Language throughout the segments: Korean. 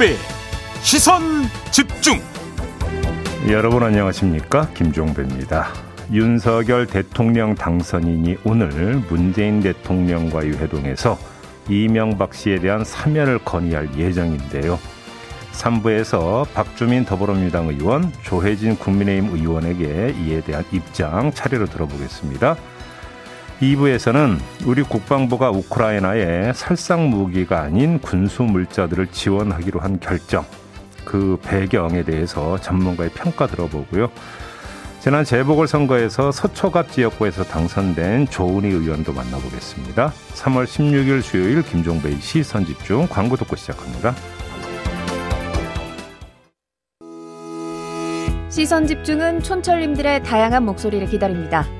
김종배 시선 집중. 여러분 안녕하십니까? 김종배입니다. 윤석열 대통령 당선인이 오늘 문재인 대통령과의 회동에서 이명박 씨에 대한 사면을 건의할 예정인데요. 3부에서 박주민 더불어민주당 의원 조혜진 국민의힘 의원에게 이에 대한 입장 차례로 들어보겠습니다 2부에서는 우리 국방부가 우크라이나에 살상 무기가 아닌 군수 물자들을 지원하기로 한 결정, 그 배경에 대해서 전문가의 평가 들어보고요. 지난 재보궐선거에서 서초갑 지역구에서 당선된 조은희 의원도 만나보겠습니다. 3월 16일 수요일 김종배의 시선 집중 광고 듣고 시작합니다. 시선 집중은 촌철님들의 다양한 목소리를 기다립니다.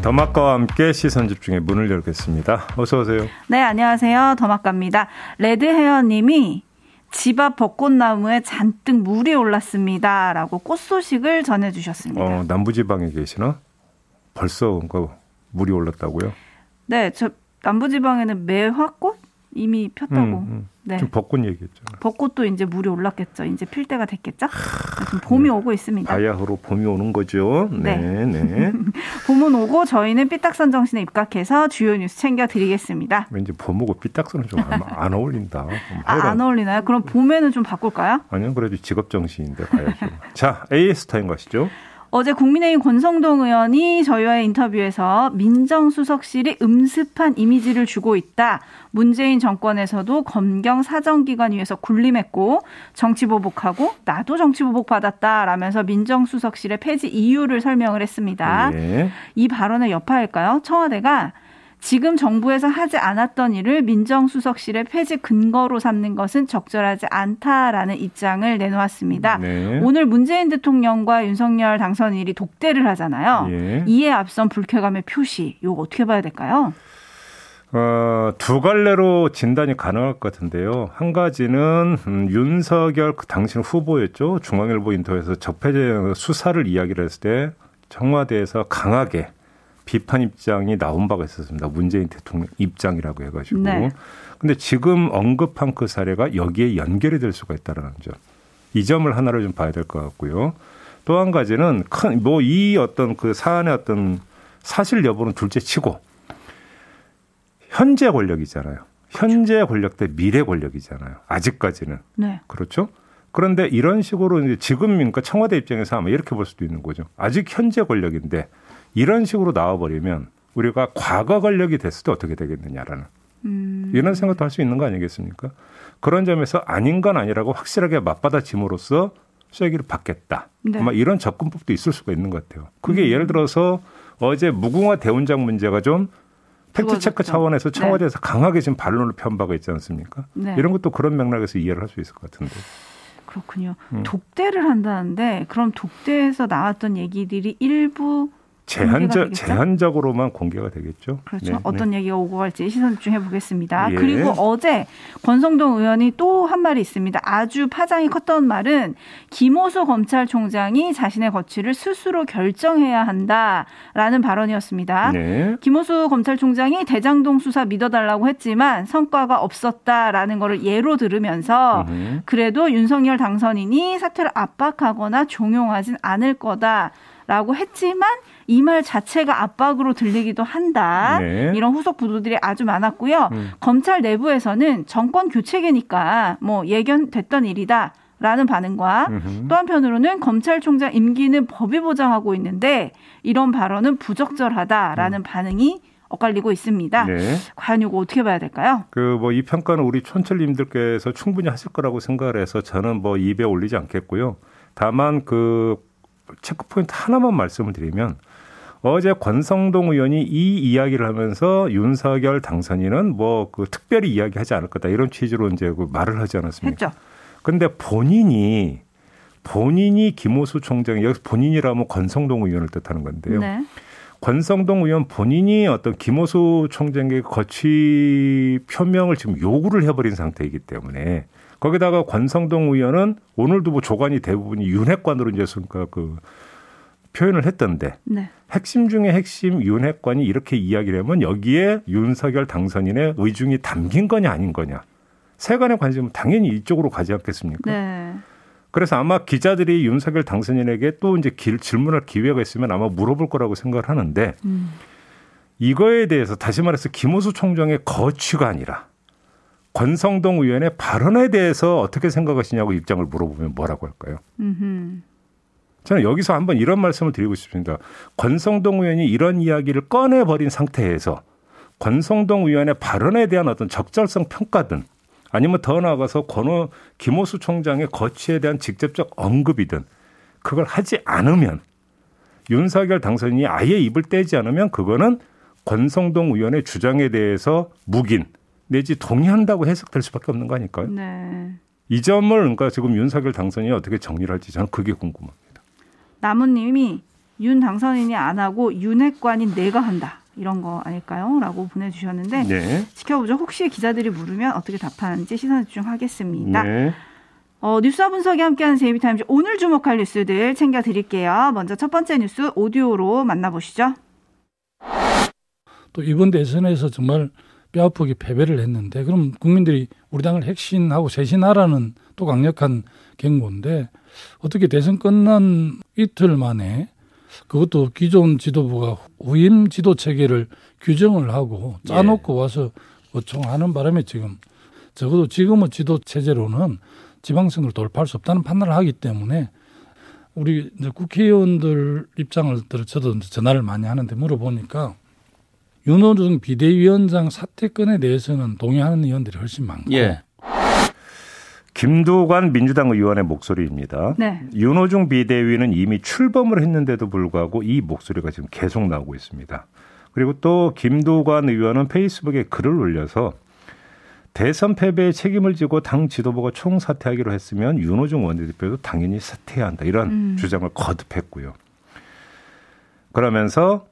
더마카와 함께 시선 집중의 문을 열겠습니다. 어서 오세요. 네, 안녕하세요. 더마카입니다. 레드 헤어 님이 집 앞 벚꽃나무에 잔뜩 물이 올랐습니다. 라고 꽃 소식을 전해주셨습니다. 어, 남부지방에 계시나? 벌써 그 물이 올랐다고요? 네, 저 남부지방에는 매화꽃 이미 폈다고. 음, 음. 네. 지금 벚꽃 얘기했잖아요. 벚꽃도 이제 물이 올랐겠죠. 이제 필 때가 됐겠죠. 지금 봄이 네. 오고 있습니다. 바야흐로 봄이 오는 거죠. 네, 네. 네. 봄은 오고 저희는 삐딱선 정신에 입각해서 주요 뉴스 챙겨드리겠습니다. 왠지 봄하고 삐딱선은 좀 안 어울린다. 아, 안 어울리나요? 그럼 봄에는 좀 바꿀까요? 아니요, 그래도 직업 정신인데 가야죠. 자, AS 타임 가시죠. 어제 국민의힘 권성동 의원이 저희와의 인터뷰에서 민정수석실이 음습한 이미지를 주고 있다. 문재인 정권에서도 검경 사정기관 위에서 군림했고 정치보복하고 나도 정치보복 받았다라면서 민정수석실의 폐지 이유를 설명을 했습니다. 네. 이 발언의 여파일까요? 청와대가 지금 정부에서 하지 않았던 일을 민정수석실의 폐지 근거로 삼는 것은 적절하지 않다라는 입장을 내놓았습니다. 네. 오늘 문재인 대통령과 윤석열 당선인이 독대를 하잖아요. 예. 이에 앞선 불쾌감의 표시, 이거 어떻게 봐야 될까요? 어, 두 갈래로 진단이 가능할 것 같은데요. 한 가지는 음, 윤석열 그 당신 후보였죠. 중앙일보 인터뷰에서 적폐 수사를 이야기를 했을 때 청와대에서 강하게 비판 입장이 나온 바가 있었습니다. 문재인 대통령 입장이라고 해가지고. 네. 근데 지금 언급한 그 사례가 여기에 연결이 될 수가 있다는 점. 이 점을 하나로 좀 봐야 될 것 같고요. 또 한 가지는 큰, 뭐 이 어떤 그 사안의 어떤 사실 여부는 둘째 치고 현재 권력이잖아요. 현재. 권력 대 미래 권력이잖아요. 아직까지는. 네. 그렇죠? 그런데 이런 식으로 이제 지금 그러니까 청와대 입장에서 아마 이렇게 볼 수도 있는 거죠. 아직 현재 권력인데 이런 식으로 나와버리면 우리가 과거 권력이 됐을 때 어떻게 되겠느냐라는 음. 이런 생각도 할 수 있는 거 아니겠습니까? 그런 점에서 아닌 건 아니라고 확실하게 맞받아짐으로써 수혜기를 받겠다. 네. 아마 이런 접근법도 있을 수가 있는 것 같아요. 그게 음. 예를 들어서 어제 무궁화 대원장 문제가 좀 팩트 체크 차원에서 네. 청와대에서 네. 강하게 지금 반론을 편 바가 있지 않습니까? 네. 이런 것도 그런 맥락에서 이해를 할 수 있을 것 같은데. 그렇군요. 음. 독대를 한다는데 그럼 독대에서 나왔던 얘기들이 일부 제한적 제한적으로만 공개가 되겠죠. 그렇죠. 네, 어떤 네. 얘기가 오고 갈지 시선 집중해 보겠습니다. 예. 그리고 어제 권성동 의원이 또 한 말이 있습니다. 아주 파장이 컸던 말은 김호수 검찰총장이 자신의 거취를 스스로 결정해야 한다라는 발언이었습니다. 네. 김호수 검찰총장이 대장동 수사 믿어달라고 했지만 성과가 없었다라는 것을 예로 들으면서. 그래도 윤석열 당선인이 사퇴를 압박하거나 종용하진 않을 거다 라고 했지만 이 말 자체가 압박으로 들리기도 한다. 네. 이런 후속 보도들이 아주 많았고요. 음. 검찰 내부에서는 정권 교체계니까 뭐 예견됐던 일이다. 라는 반응과 음흠. 또 한편으로는 검찰총장 임기는 법이 보장하고 있는데 이런 발언은 부적절하다라는 음. 반응이 엇갈리고 있습니다. 네. 과연 이거 어떻게 봐야 될까요? 그 뭐 이 평가는 우리 촌철님들께서 충분히 하실 거라고 생각을 해서 저는 뭐 입에 올리지 않겠고요. 다만 그 체크 포인트 하나만 말씀을 드리면 어제 권성동 의원이 이 이야기를 하면서 윤석열 당선인은 뭐 그 특별히 이야기하지 않을 거다 이런 취지로 이제 그 말을 하지 않았습니까? 했죠. 근데 본인이 본인이 김호수 총장 여기서 본인이라면 권성동 의원을 뜻하는 건데요. 네. 권성동 의원 본인이 어떤 김호수 총장의 거취 표명을 지금 요구를 해버린 상태이기 때문에 거기다가 권성동 의원은 오늘도 뭐 조간이 대부분이 윤핵관으로 이제 그 표현을 했던데 네. 핵심 중에 핵심 윤핵관이 이렇게 이야기를 하면 여기에 윤석열 당선인의 의중이 담긴 거냐 아닌 거냐 세간의 관심은 당연히 이쪽으로 가지 않겠습니까? 네. 그래서 아마 기자들이 윤석열 당선인에게 또 이제 길, 질문할 기회가 있으면 아마 물어볼 거라고 생각을 하는데 음. 이거에 대해서 다시 말해서 김호수 총장의 거취가 아니라 권성동 의원의 발언에 대해서 어떻게 생각하시냐고 입장을 물어보면 뭐라고 할까요? 음흠. 저는 여기서 한번 이런 말씀을 드리고 싶습니다. 권성동 의원이 이런 이야기를 꺼내버린 상태에서 권성동 의원의 발언에 대한 어떤 적절성 평가든 아니면 더 나아가서 권호 김호수 총장의 거취에 대한 직접적 언급이든 그걸 하지 않으면 윤석열 당선인이 아예 입을 떼지 않으면 그거는 권성동 의원의 주장에 대해서 묵인 내지 동의한다고 해석될 수밖에 없는 거 아닐까요? 네. 이 점을 그러니까 지금 윤석열 당선인이 어떻게 정리를 할지 저는 그게 궁금합니다. 나무님이 윤 당선인이 안 하고 윤핵관인 내가 한다. 이런 거 아닐까요? 라고 보내주셨는데 네. 지켜보죠. 혹시 기자들이 물으면 어떻게 답하는지 시선 집중하겠습니다. 네. 어, 뉴스와 분석이 함께하는 제이비타임즈 오늘 주목할 뉴스들 챙겨드릴게요. 먼저 첫 번째 뉴스 오디오로 만나보시죠. 또 이번 대선에서 정말 뼈아프게 패배를 했는데 그럼 국민들이 우리 당을 핵신하고 쇄신하라는 또 강력한 경고인데 어떻게 대선 끝난 이틀 만에 그것도 기존 지도부가 후임 지도 체계를 규정을 하고 짜놓고 예. 와서 요청하는 바람에 지금 적어도 지금의 지도 체제로는 지방선거를 돌파할 수 없다는 판단을 하기 때문에 우리 국회의원들 입장을 들어 저도 전화를 많이 하는데 물어보니까 윤호중 비대위원장 사퇴권에 대해서는 동의하는 의원들이 훨씬 많고 예. 김두관 민주당 의원의 목소리입니다. 네. 윤호중 비대위는 이미 출범을 했는데도 불구하고 이 목소리가 지금 계속 나오고 있습니다. 그리고 또 김두관 의원은 페이스북에 글을 올려서 대선 패배에 책임을 지고 당 지도부가 총사퇴하기로 했으면 윤호중 원내대표도 당연히 사퇴해야 한다. 이런 음. 주장을 거듭했고요. 그러면서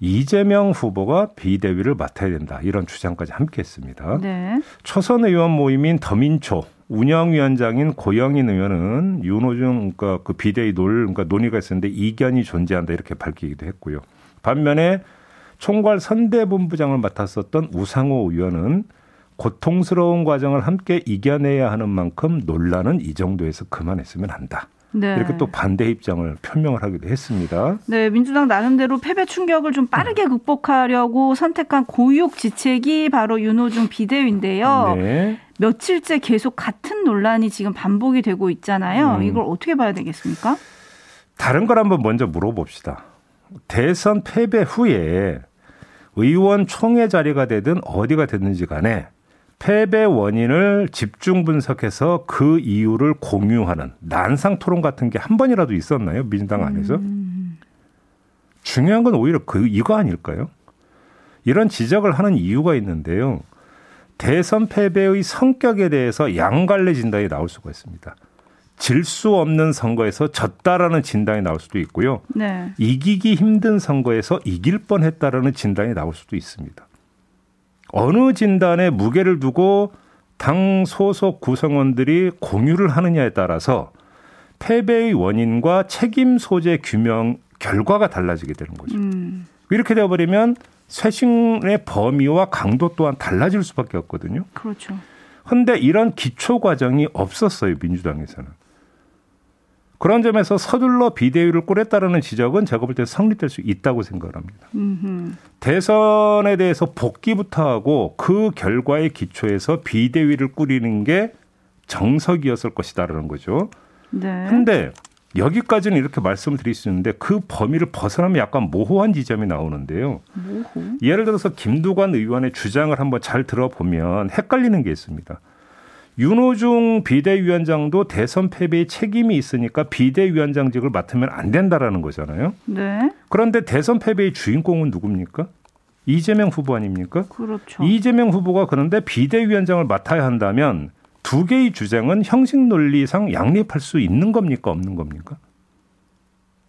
이재명 후보가 비대위를 맡아야 된다. 이런 주장까지 함께 했습니다. 네. 초선 의원 모임인 더민초 운영위원장인 고영인 의원은 윤호중 그러니까 그 비대위 논 그러니까 논의가 있었는데 이견이 존재한다 이렇게 밝히기도 했고요. 반면에 총괄 선대본부장을 맡았었던 우상호 의원은 고통스러운 과정을 함께 이겨내야 하는 만큼 논란은 이 정도에서 그만했으면 한다. 네. 이렇게 또 반대 입장을 표명을 하기도 했습니다. 네, 민주당 나름대로 패배 충격을 좀 빠르게 극복하려고 선택한 고육지책이 바로 윤호중 비대위인데요. 네. 며칠째 계속 같은 논란이 지금 반복이 되고 있잖아요. 음. 이걸 어떻게 봐야 되겠습니까? 다른 걸 한번 먼저 물어봅시다. 대선 패배 후에 의원 총회 자리가 되든 어디가 됐는지 간에 패배 원인을 집중 분석해서 그 이유를 공유하는 난상 토론 같은 게 한 번이라도 있었나요? 민주당 안에서? 음. 중요한 건 오히려 그 이거 아닐까요? 이런 지적을 하는 이유가 있는데요. 대선 패배의 성격에 대해서 양갈래 진단이 나올 수가 있습니다. 질 수 없는 선거에서 졌다라는 진단이 나올 수도 있고요. 네. 이기기 힘든 선거에서 이길 뻔했다라는 진단이 나올 수도 있습니다. 어느 진단에 무게를 두고 당 소속 구성원들이 공유를 하느냐에 따라서 패배의 원인과 책임 소재 규명 결과가 달라지게 되는 거죠. 음. 이렇게 되어버리면 쇄신의 범위와 강도 또한 달라질 수밖에 없거든요. 그렇죠. 그런데 이런 기초 과정이 없었어요 민주당에서는. 그런 점에서 서둘러 비대위를 꾸렸다라는 지적은 제가 볼 때 성립될 수 있다고 생각을 합니다. 음흠. 대선에 대해서 복귀부터 하고 그 결과의 기초에서 비대위를 꾸리는 게 정석이었을 것이다라는 거죠. 네. 근데 여기까지는 이렇게 말씀을 드릴 수 있는데 그 범위를 벗어나면 약간 모호한 지점이 나오는데요. 모호? 예를 들어서 김두관 의원의 주장을 한번 잘 들어보면 헷갈리는 게 있습니다. 윤호중 비대위원장도 대선 패배에 책임이 있으니까 비대위원장직을 맡으면 안 된다라는 거잖아요. 네. 그런데 대선 패배의 주인공은 누굽니까? 이재명 후보 아닙니까? 그렇죠. 이재명 후보가 그런데 비대위원장을 맡아야 한다면 두 개의 주장은 형식 논리상 양립할 수 있는 겁니까 없는 겁니까?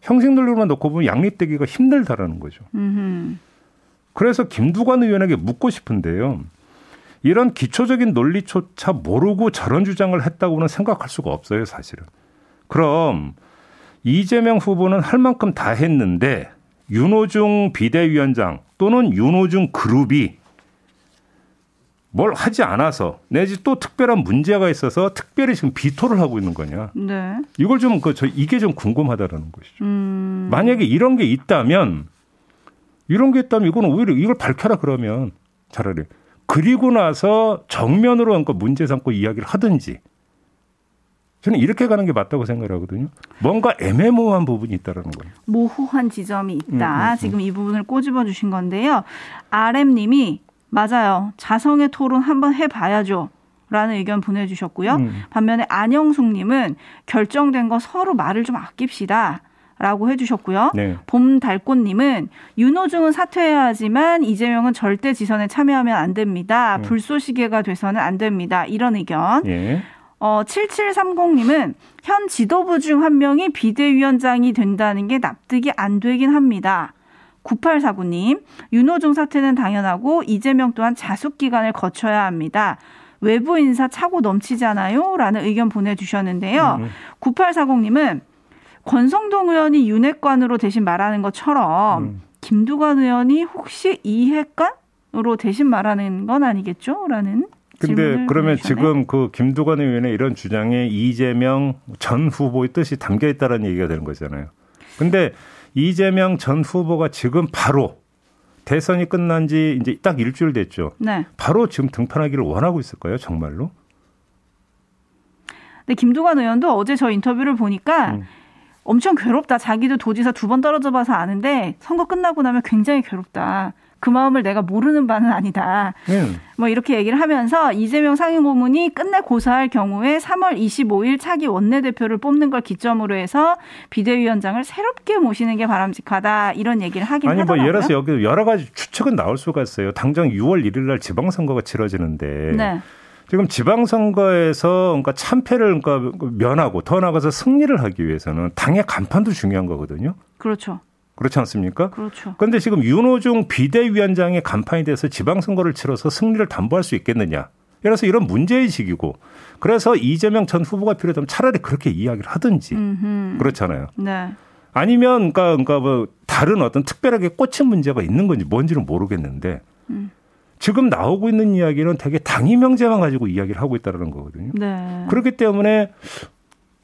형식 논리로만 놓고 보면 양립되기가 힘들다라는 거죠. 음흠. 그래서 김두관 의원에게 묻고 싶은데요. 이런 기초적인 논리조차 모르고 저런 주장을 했다고는 생각할 수가 없어요, 사실은. 그럼 이재명 후보는 할 만큼 다 했는데 윤호중 비대위원장 또는 윤호중 그룹이 뭘 하지 않아서 내지 또 특별한 문제가 있어서 특별히 지금 비토를 하고 있는 거냐. 네. 이걸 좀, 그, 저, 이게 좀 궁금하다라는 것이죠. 음. 만약에 이런 게 있다면, 이런 게 있다면 이거는 오히려 이걸 밝혀라 그러면 차라리. 그리고 나서 정면으로 그러니까 문제 삼고 이야기를 하든지. 저는 이렇게 가는 게 맞다고 생각 하거든요. 뭔가 애매모호한 부분이 있다라는 거예요. 모호한 지점이 있다. 음, 음, 음. 지금 이 부분을 꼬집어 주신 건데요. RM님이 맞아요. 자성의 토론 한번 해봐야죠. 라는 의견 보내주셨고요. 음. 반면에 안영숙님은 결정된 거 서로 말을 좀 아낍시다. 라고 해주셨고요. 네. 봄달꽃님은 윤호중은 사퇴해야 하지만 이재명은 절대 지선에 참여하면 안 됩니다. 음. 불쏘시개가 돼서는 안 됩니다. 이런 의견. 예. 어, 7730님은 현 지도부 중 한 명이 비대위원장이 된다는 게 납득이 안 되긴 합니다. 9849님, 윤호중 사태는 당연하고 이재명 또한 자숙 기간을 거쳐야 합니다. 외부 인사 차고 넘치잖아요? 라는 의견 보내주셨는데요. 음. 9840님은 권성동 의원이 윤핵관으로 대신 말하는 것처럼 음. 김두관 의원이 혹시 이핵관으로 대신 말하는 건 아니겠죠? 라는 근데 그러면 지금 그 김두관 의원의 이런 주장에 이재명 전 후보의 뜻이 담겨 있다는 얘기가 되는 거잖아요. 근데 이재명 전 후보가 지금 바로 대선이 끝난 지 이제 딱 일주일 됐죠. 네. 바로 지금 등판하기를 원하고 있을까요, 정말로? 근데 김두관 의원도 어제 저 인터뷰를 보니까 음. 엄청 괴롭다. 자기도 도지사 두 번 떨어져 봐서 아는데 선거 끝나고 나면 굉장히 괴롭다. 그 마음을 내가 모르는 바는 아니다. 음. 뭐 이렇게 얘기를 하면서 이재명 상임고문이 끝내 고사할 경우에 3월 25일 차기 원내대표를 뽑는 걸 기점으로 해서 비대위원장을 새롭게 모시는 게 바람직하다 이런 얘기를 하긴 아니 하더라고요. 뭐 예를 들어서 여기 여러 가지 추측은 나올 수가 있어요. 당장 6월 1일 날 지방선거가 치러지는데 네. 지금 지방선거에서 그러니까 참패를 그러니까 면하고 더 나아가서 승리를 하기 위해서는 당의 간판도 중요한 거거든요. 그렇죠. 그렇지 않습니까? 그렇죠. 그런데 지금 윤호중 비대위원장의 간판이 돼서 지방선거를 치러서 승리를 담보할 수 있겠느냐. 그래서 이런 문제의식이고 그래서 이재명 전 후보가 필요하다면 차라리 그렇게 이야기를 하든지 음흠. 그렇잖아요. 네. 아니면 그러니까, 그러니까 뭐 다른 어떤 특별하게 꽂힌 문제가 있는 건지 뭔지는 모르겠는데 음. 지금 나오고 있는 이야기는 되게 당위 명제만 가지고 이야기를 하고 있다는 거거든요. 네. 그렇기 때문에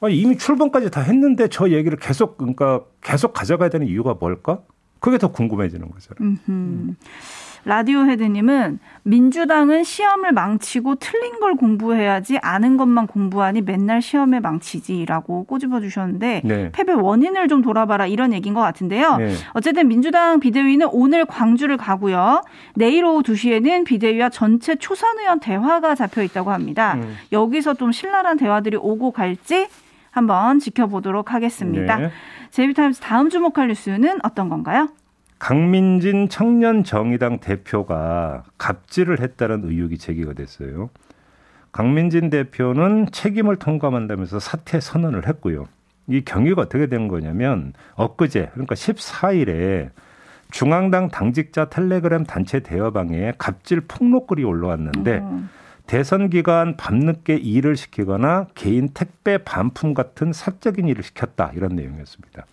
이미 출범까지 다 했는데 저 얘기를 계속 그러니까 계속 가져가야 되는 이유가 뭘까? 그게 더 궁금해지는 거잖아요. 음. 라디오 헤드님은 민주당은 시험을 망치고 틀린 걸 공부해야지 아는 것만 공부하니 맨날 시험에 망치지라고 꼬집어 주셨는데 네. 패배 원인을 좀 돌아봐라 이런 얘기인 것 같은데요. 네. 어쨌든 민주당 비대위는 오늘 광주를 가고요. 내일 오후 2시에는 비대위와 전체 초선 의원 대화가 잡혀 있다고 합니다. 음. 여기서 좀 신랄한 대화들이 오고 갈지 한번 지켜보도록 하겠습니다. 네. 제이비타임스 다음 주목할 뉴스는 어떤 건가요? 강민진 청년 정의당 대표가 갑질을 했다는 의혹이 제기가 됐어요. 강민진 대표는 책임을 통감한다면서 사퇴 선언을 했고요. 이 경위가 어떻게 된 거냐면 엊그제 그러니까 14일에 중앙당 당직자 텔레그램 단체 대화방에 갑질 폭로글이 올라왔는데 음. 대선 기간 밤늦게 일을 시키거나 개인 택배 반품 같은 사적인 일을 시켰다 이런 내용이었습니다.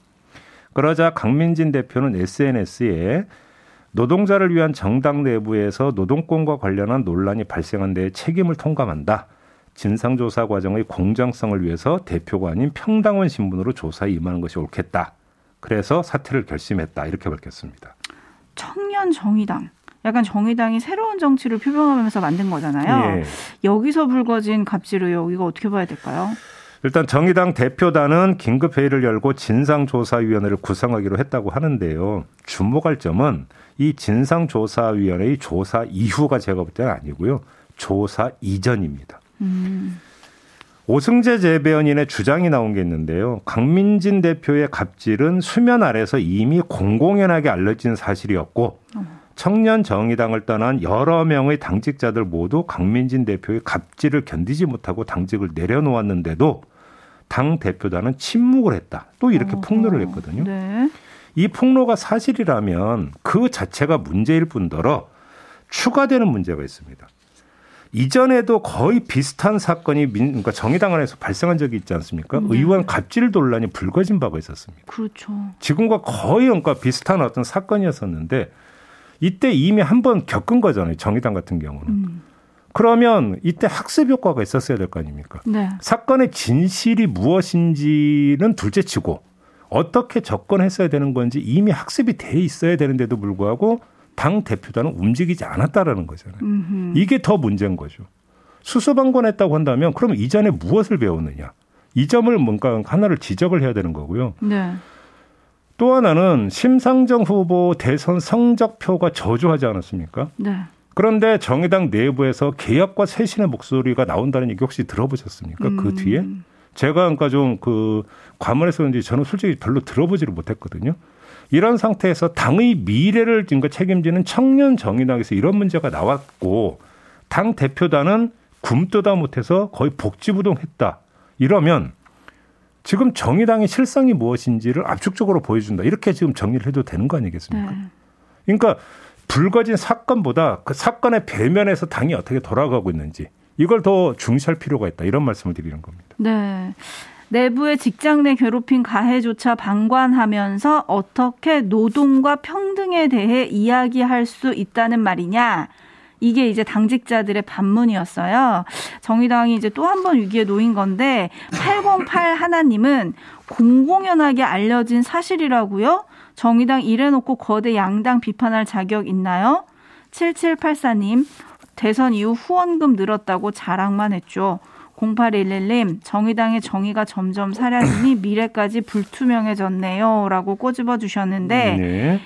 그러자 강민진 대표는 SNS에 노동자를 위한 정당 내부에서 노동권과 관련한 논란이 발생한 데 책임을 통감한다. 진상조사 과정의 공정성을 위해서 대표가 아닌 평당원 신분으로 조사에 임하는 것이 옳겠다. 그래서 사퇴를 결심했다. 이렇게 밝혔습니다. 청년 정의당. 약간 정의당이 새로운 정치를 표명하면서 만든 거잖아요. 예. 여기서 불거진 갑질 의혹 이거 어떻게 봐야 될까요? 일단 정의당 대표단은 긴급 회의를 열고 진상조사위원회를 구성하기로 했다고 하는데요. 주목할 점은 이 진상조사위원회의 조사 이후가 제가 볼 때는 아니고요. 조사 이전입니다. 음. 오승재 재배원인의 주장이 나온 게 있는데요. 강민진 대표의 갑질은 수면 아래서 이미 공공연하게 알려진 사실이었고 어. 청년 정의당을 떠난 여러 명의 당직자들 모두 강민진 대표의 갑질을 견디지 못하고 당직을 내려놓았는데도 당 대표단은 침묵을 했다. 또 이렇게 어, 폭로를 했거든요. 네. 이 폭로가 사실이라면 그 자체가 문제일 뿐더러 추가되는 문제가 있습니다. 이전에도 거의 비슷한 사건이 민, 그러니까 정의당 안에서 발생한 적이 있지 않습니까? 네. 의원 갑질 논란이 불거진 바가 있었습니다. 그렇죠. 지금과 거의 그러니까 비슷한 어떤 사건이었었는데 이때 이미 한 번 겪은 거잖아요. 정의당 같은 경우는. 음. 그러면 이때 학습 효과가 있었어야 될 거 아닙니까? 네. 사건의 진실이 무엇인지는 둘째 치고 어떻게 접근했어야 되는 건지 이미 학습이 돼 있어야 되는데도 불구하고 당 대표단은 움직이지 않았다라는 거잖아요. 음흠. 이게 더 문제인 거죠. 수소방관했다고 한다면 그럼 이전에 무엇을 배웠느냐? 이 점을 뭔가 하나를 지적을 해야 되는 거고요. 네. 또 하나는 심상정 후보 대선 성적표가 저조하지 않았습니까? 네. 그런데 정의당 내부에서 개혁과 쇄신의 목소리가 나온다는 얘기 혹시 들어보셨습니까? 그 음. 그 뒤에 제가 그러니까 좀 그 과문해서 그런지 저는 솔직히 별로 들어보지를 못했거든요. 이런 상태에서 당의 미래를 지금 책임지는 청년 정의당에서 이런 문제가 나왔고 당 대표단은 굶떠다 못해서 거의 복지부동했다. 이러면 지금 정의당의 실상이 무엇인지를 압축적으로 보여준다. 이렇게 지금 정리를 해도 되는 거 아니겠습니까? 네. 그러니까 불거진 사건보다 그 사건의 배면에서 당이 어떻게 돌아가고 있는지 이걸 더 중시할 필요가 있다. 이런 말씀을 드리는 겁니다. 네. 내부의 직장 내 괴롭힘 가해조차 방관하면서 어떻게 노동과 평등에 대해 이야기할 수 있다는 말이냐. 이게 이제 당직자들의 반문이었어요. 정의당이 이제 또 한 번 위기에 놓인 건데 808 하나님은 공공연하게 알려진 사실이라고요? 정의당 이래놓고 거대 양당 비판할 자격 있나요? 7784님, 대선 이후 후원금 늘었다고 자랑만 했죠. 0811님, 정의당의 정의가 점점 사라지니 미래까지 불투명해졌네요. 라고 꼬집어 주셨는데, 네.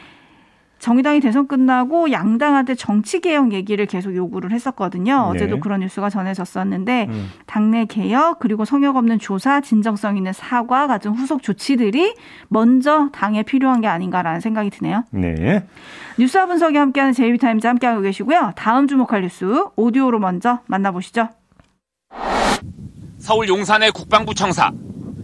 정의당이 대선 끝나고 양당한테 정치 개혁 얘기를 계속 요구를 했었거든요. 네. 어제도 그런 뉴스가 전해졌었는데 음. 당내 개혁 그리고 성역 없는 조사, 진정성 있는 사과 같은 후속 조치들이 먼저 당에 필요한 게 아닌가라는 생각이 드네요. 네. 뉴스와 분석이 함께하는 제이비타임즈 함께하고 계시고요. 다음 주목할 뉴스 오디오로 먼저 만나보시죠. 서울 용산의 국방부 청사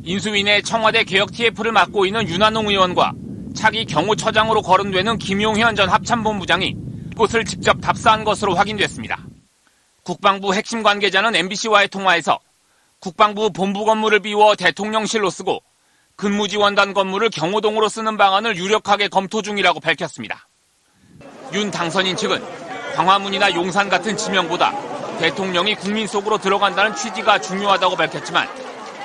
인수위내 청와대 개혁 TF를 맡고 있는 윤한홍 의원과 차기 경호처장으로 거론되는 김용현 전 합참본부장이 곳을 직접 답사한 것으로 확인됐습니다. 국방부 핵심 관계자는 MBC와의 통화에서 국방부 본부 건물을 비워 대통령실로 쓰고 근무지원단 건물을 경호동으로 쓰는 방안을 유력하게 검토 중이라고 밝혔습니다. 윤 당선인 측은 광화문이나 용산 같은 지명보다 대통령이 국민 속으로 들어간다는 취지가 중요하다고 밝혔지만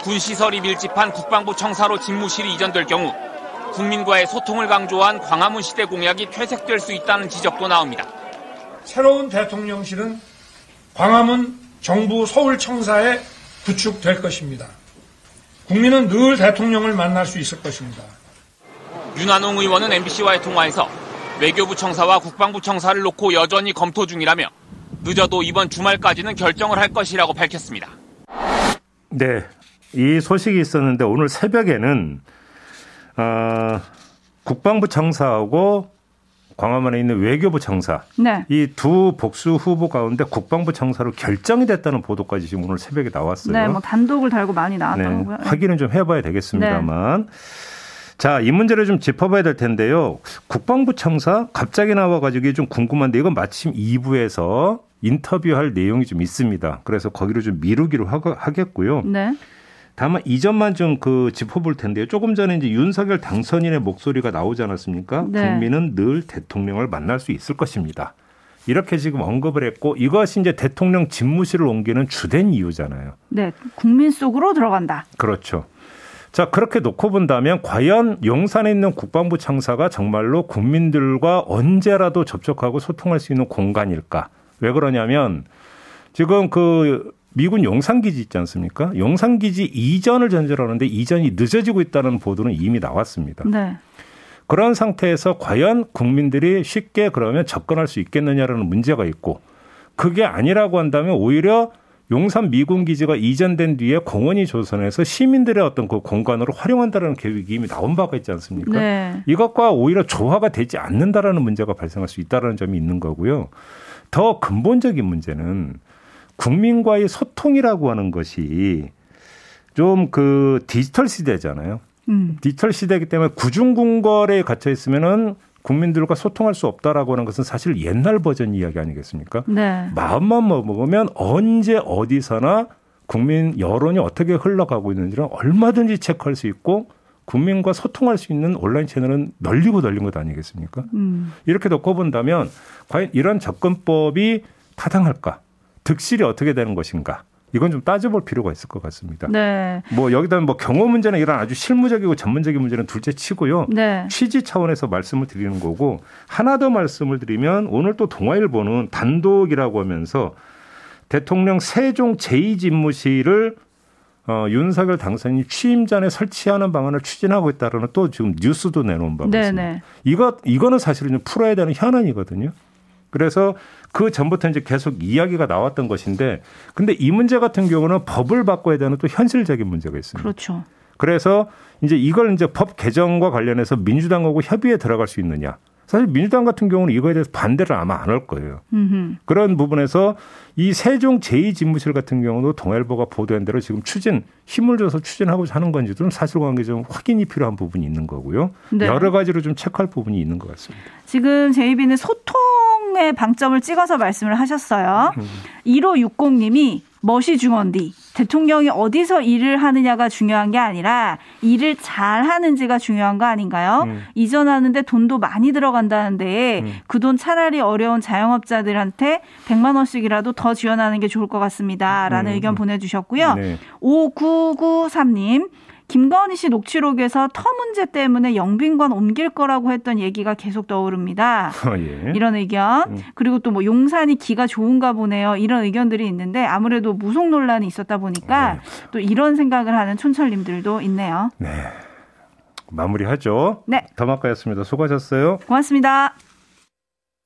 군 시설이 밀집한 국방부 청사로 집무실이 이전될 경우 국민과의 소통을 강조한 광화문 시대 공약이 퇴색될 수 있다는 지적도 나옵니다. 새로운 대통령실은 광화문 정부 서울청사에 구축될 것입니다. 국민은 늘 대통령을 만날 수 있을 것입니다. 윤한홍 의원은 MBC와의 통화에서 외교부 청사와 국방부 청사를 놓고 여전히 검토 중이라며 늦어도 이번 주말까지는 결정을 할 것이라고 밝혔습니다. 네. 이 소식이 있었는데 오늘 새벽에는 어, 국방부 청사하고 광화문에 있는 외교부 청사 네. 이두 복수 후보 가운데 국방부 청사로 결정이 됐다는 보도까지 지금 오늘 새벽에 나왔어요. 네, 뭐 단독을 달고 많이 나왔더라고요. 네, 확인은 좀 해봐야 되겠습니다만. 네. 자, 이 문제를 좀 짚어봐야 될 텐데요. 국방부 청사 갑자기 나와가지고 좀 궁금한데 이건 마침 2부에서 인터뷰할 내용이 좀 있습니다. 그래서 거기로 좀 미루기로 하겠고요. 네. 다만 이 점만 좀 그 짚어볼 텐데요. 조금 전에 이제 윤석열 당선인의 목소리가 나오지 않았습니까? 네. 국민은 늘 대통령을 만날 수 있을 것입니다. 이렇게 지금 언급을 했고 이것이 이제 대통령 집무실을 옮기는 주된 이유잖아요. 네, 국민 속으로 들어간다. 그렇죠. 자, 그렇게 놓고 본다면 과연 용산에 있는 국방부 청사가 정말로 국민들과 언제라도 접촉하고 소통할 수 있는 공간일까? 왜 그러냐면 지금 그 미군 용산기지 있지 않습니까? 용산기지 이전을 전제로 하는데 이전이 늦어지고 있다는 보도는 이미 나왔습니다. 네. 그런 상태에서 과연 국민들이 쉽게 그러면 접근할 수 있겠느냐라는 문제가 있고 그게 아니라고 한다면 오히려 용산 미군 기지가 이전된 뒤에 공원이 조선해서 시민들의 어떤 그 공간으로 활용한다는 계획이 이미 나온 바가 있지 않습니까? 네. 이것과 오히려 조화가 되지 않는다라는 문제가 발생할 수 있다라는 점이 있는 거고요. 더 근본적인 문제는 국민과의 소통이라고 하는 것이 좀 그 디지털 시대잖아요. 음. 디지털 시대이기 때문에 구중궁궐에 갇혀 있으면은 국민들과 소통할 수 없다라고 하는 것은 사실 옛날 버전 이야기 아니겠습니까? 네. 마음만 먹으면 언제 어디서나 국민 여론이 어떻게 흘러가고 있는지를 얼마든지 체크할 수 있고 국민과 소통할 수 있는 온라인 채널은 널리고 널린 것 아니겠습니까? 음. 이렇게 놓고 본다면 과연 이런 접근법이 타당할까? 득실이 어떻게 되는 것인가? 이건 좀 따져볼 필요가 있을 것 같습니다. 네. 뭐 여기다 뭐 경호 문제나 이런 아주 실무적이고 전문적인 문제는 둘째 치고요. 네. 취지 차원에서 말씀을 드리는 거고 하나 더 말씀을 드리면 오늘 또 동아일보는 단독이라고 하면서 대통령 세종 제2집무실을 어, 윤석열 당선인이 취임 전에 설치하는 방안을 추진하고 있다는 또 지금 뉴스도 내놓은 바가. 있습니다. 이거 이거는 사실은 풀어야 되는 현안이거든요. 그래서 그 전부터 이제 계속 이야기가 나왔던 것인데 근데 이 문제 같은 경우는 법을 바꿔야 되는 또 현실적인 문제가 있습니다. 그렇죠. 그래서 이제 이걸 이제 법 개정과 관련해서 민주당하고 협의에 들어갈 수 있느냐. 사실 민주당 같은 경우는 이거에 대해서 반대를 아마 안 할 거예요. 음흠. 그런 부분에서 이 세종 제2집무실 같은 경우도 동아일보가 보도한 대로 지금 추진 힘을 줘서 추진하고 하는 건지도 좀 사실관계 좀 확인이 필요한 부분이 있는 거고요. 네. 여러 가지로 좀 체크할 부분이 있는 것 같습니다. 지금 제이비는 소통의 방점을 찍어서 말씀을 하셨어요. 음. 1560님이 멋이 중원디 대통령이 어디서 일을 하느냐가 중요한 게 아니라 일을 잘 하는지가 중요한 거 아닌가요? 음. 이전하는데 돈도 많이 들어간다는데 음. 그돈 차라리 어려운 자영업자들한테 100만 원씩이라도 더 지원하는 게 좋을 것 같습니다. 라는 음. 의견 보내주셨고요. 네. 5993님 김건희 씨 녹취록에서 터 문제 때문에 영빈관 옮길 거라고 했던 얘기가 계속 떠오릅니다. 어, 예. 이런 의견. 음. 그리고 또 뭐 용산이 기가 좋은가 보네요. 이런 의견들이 있는데 아무래도 무속 논란이 있었다 보니까 네. 또 이런 생각을 하는 촌철님들도 있네요. 네. 마무리하죠. 네. 더마카였습니다. 수고하셨어요. 고맙습니다.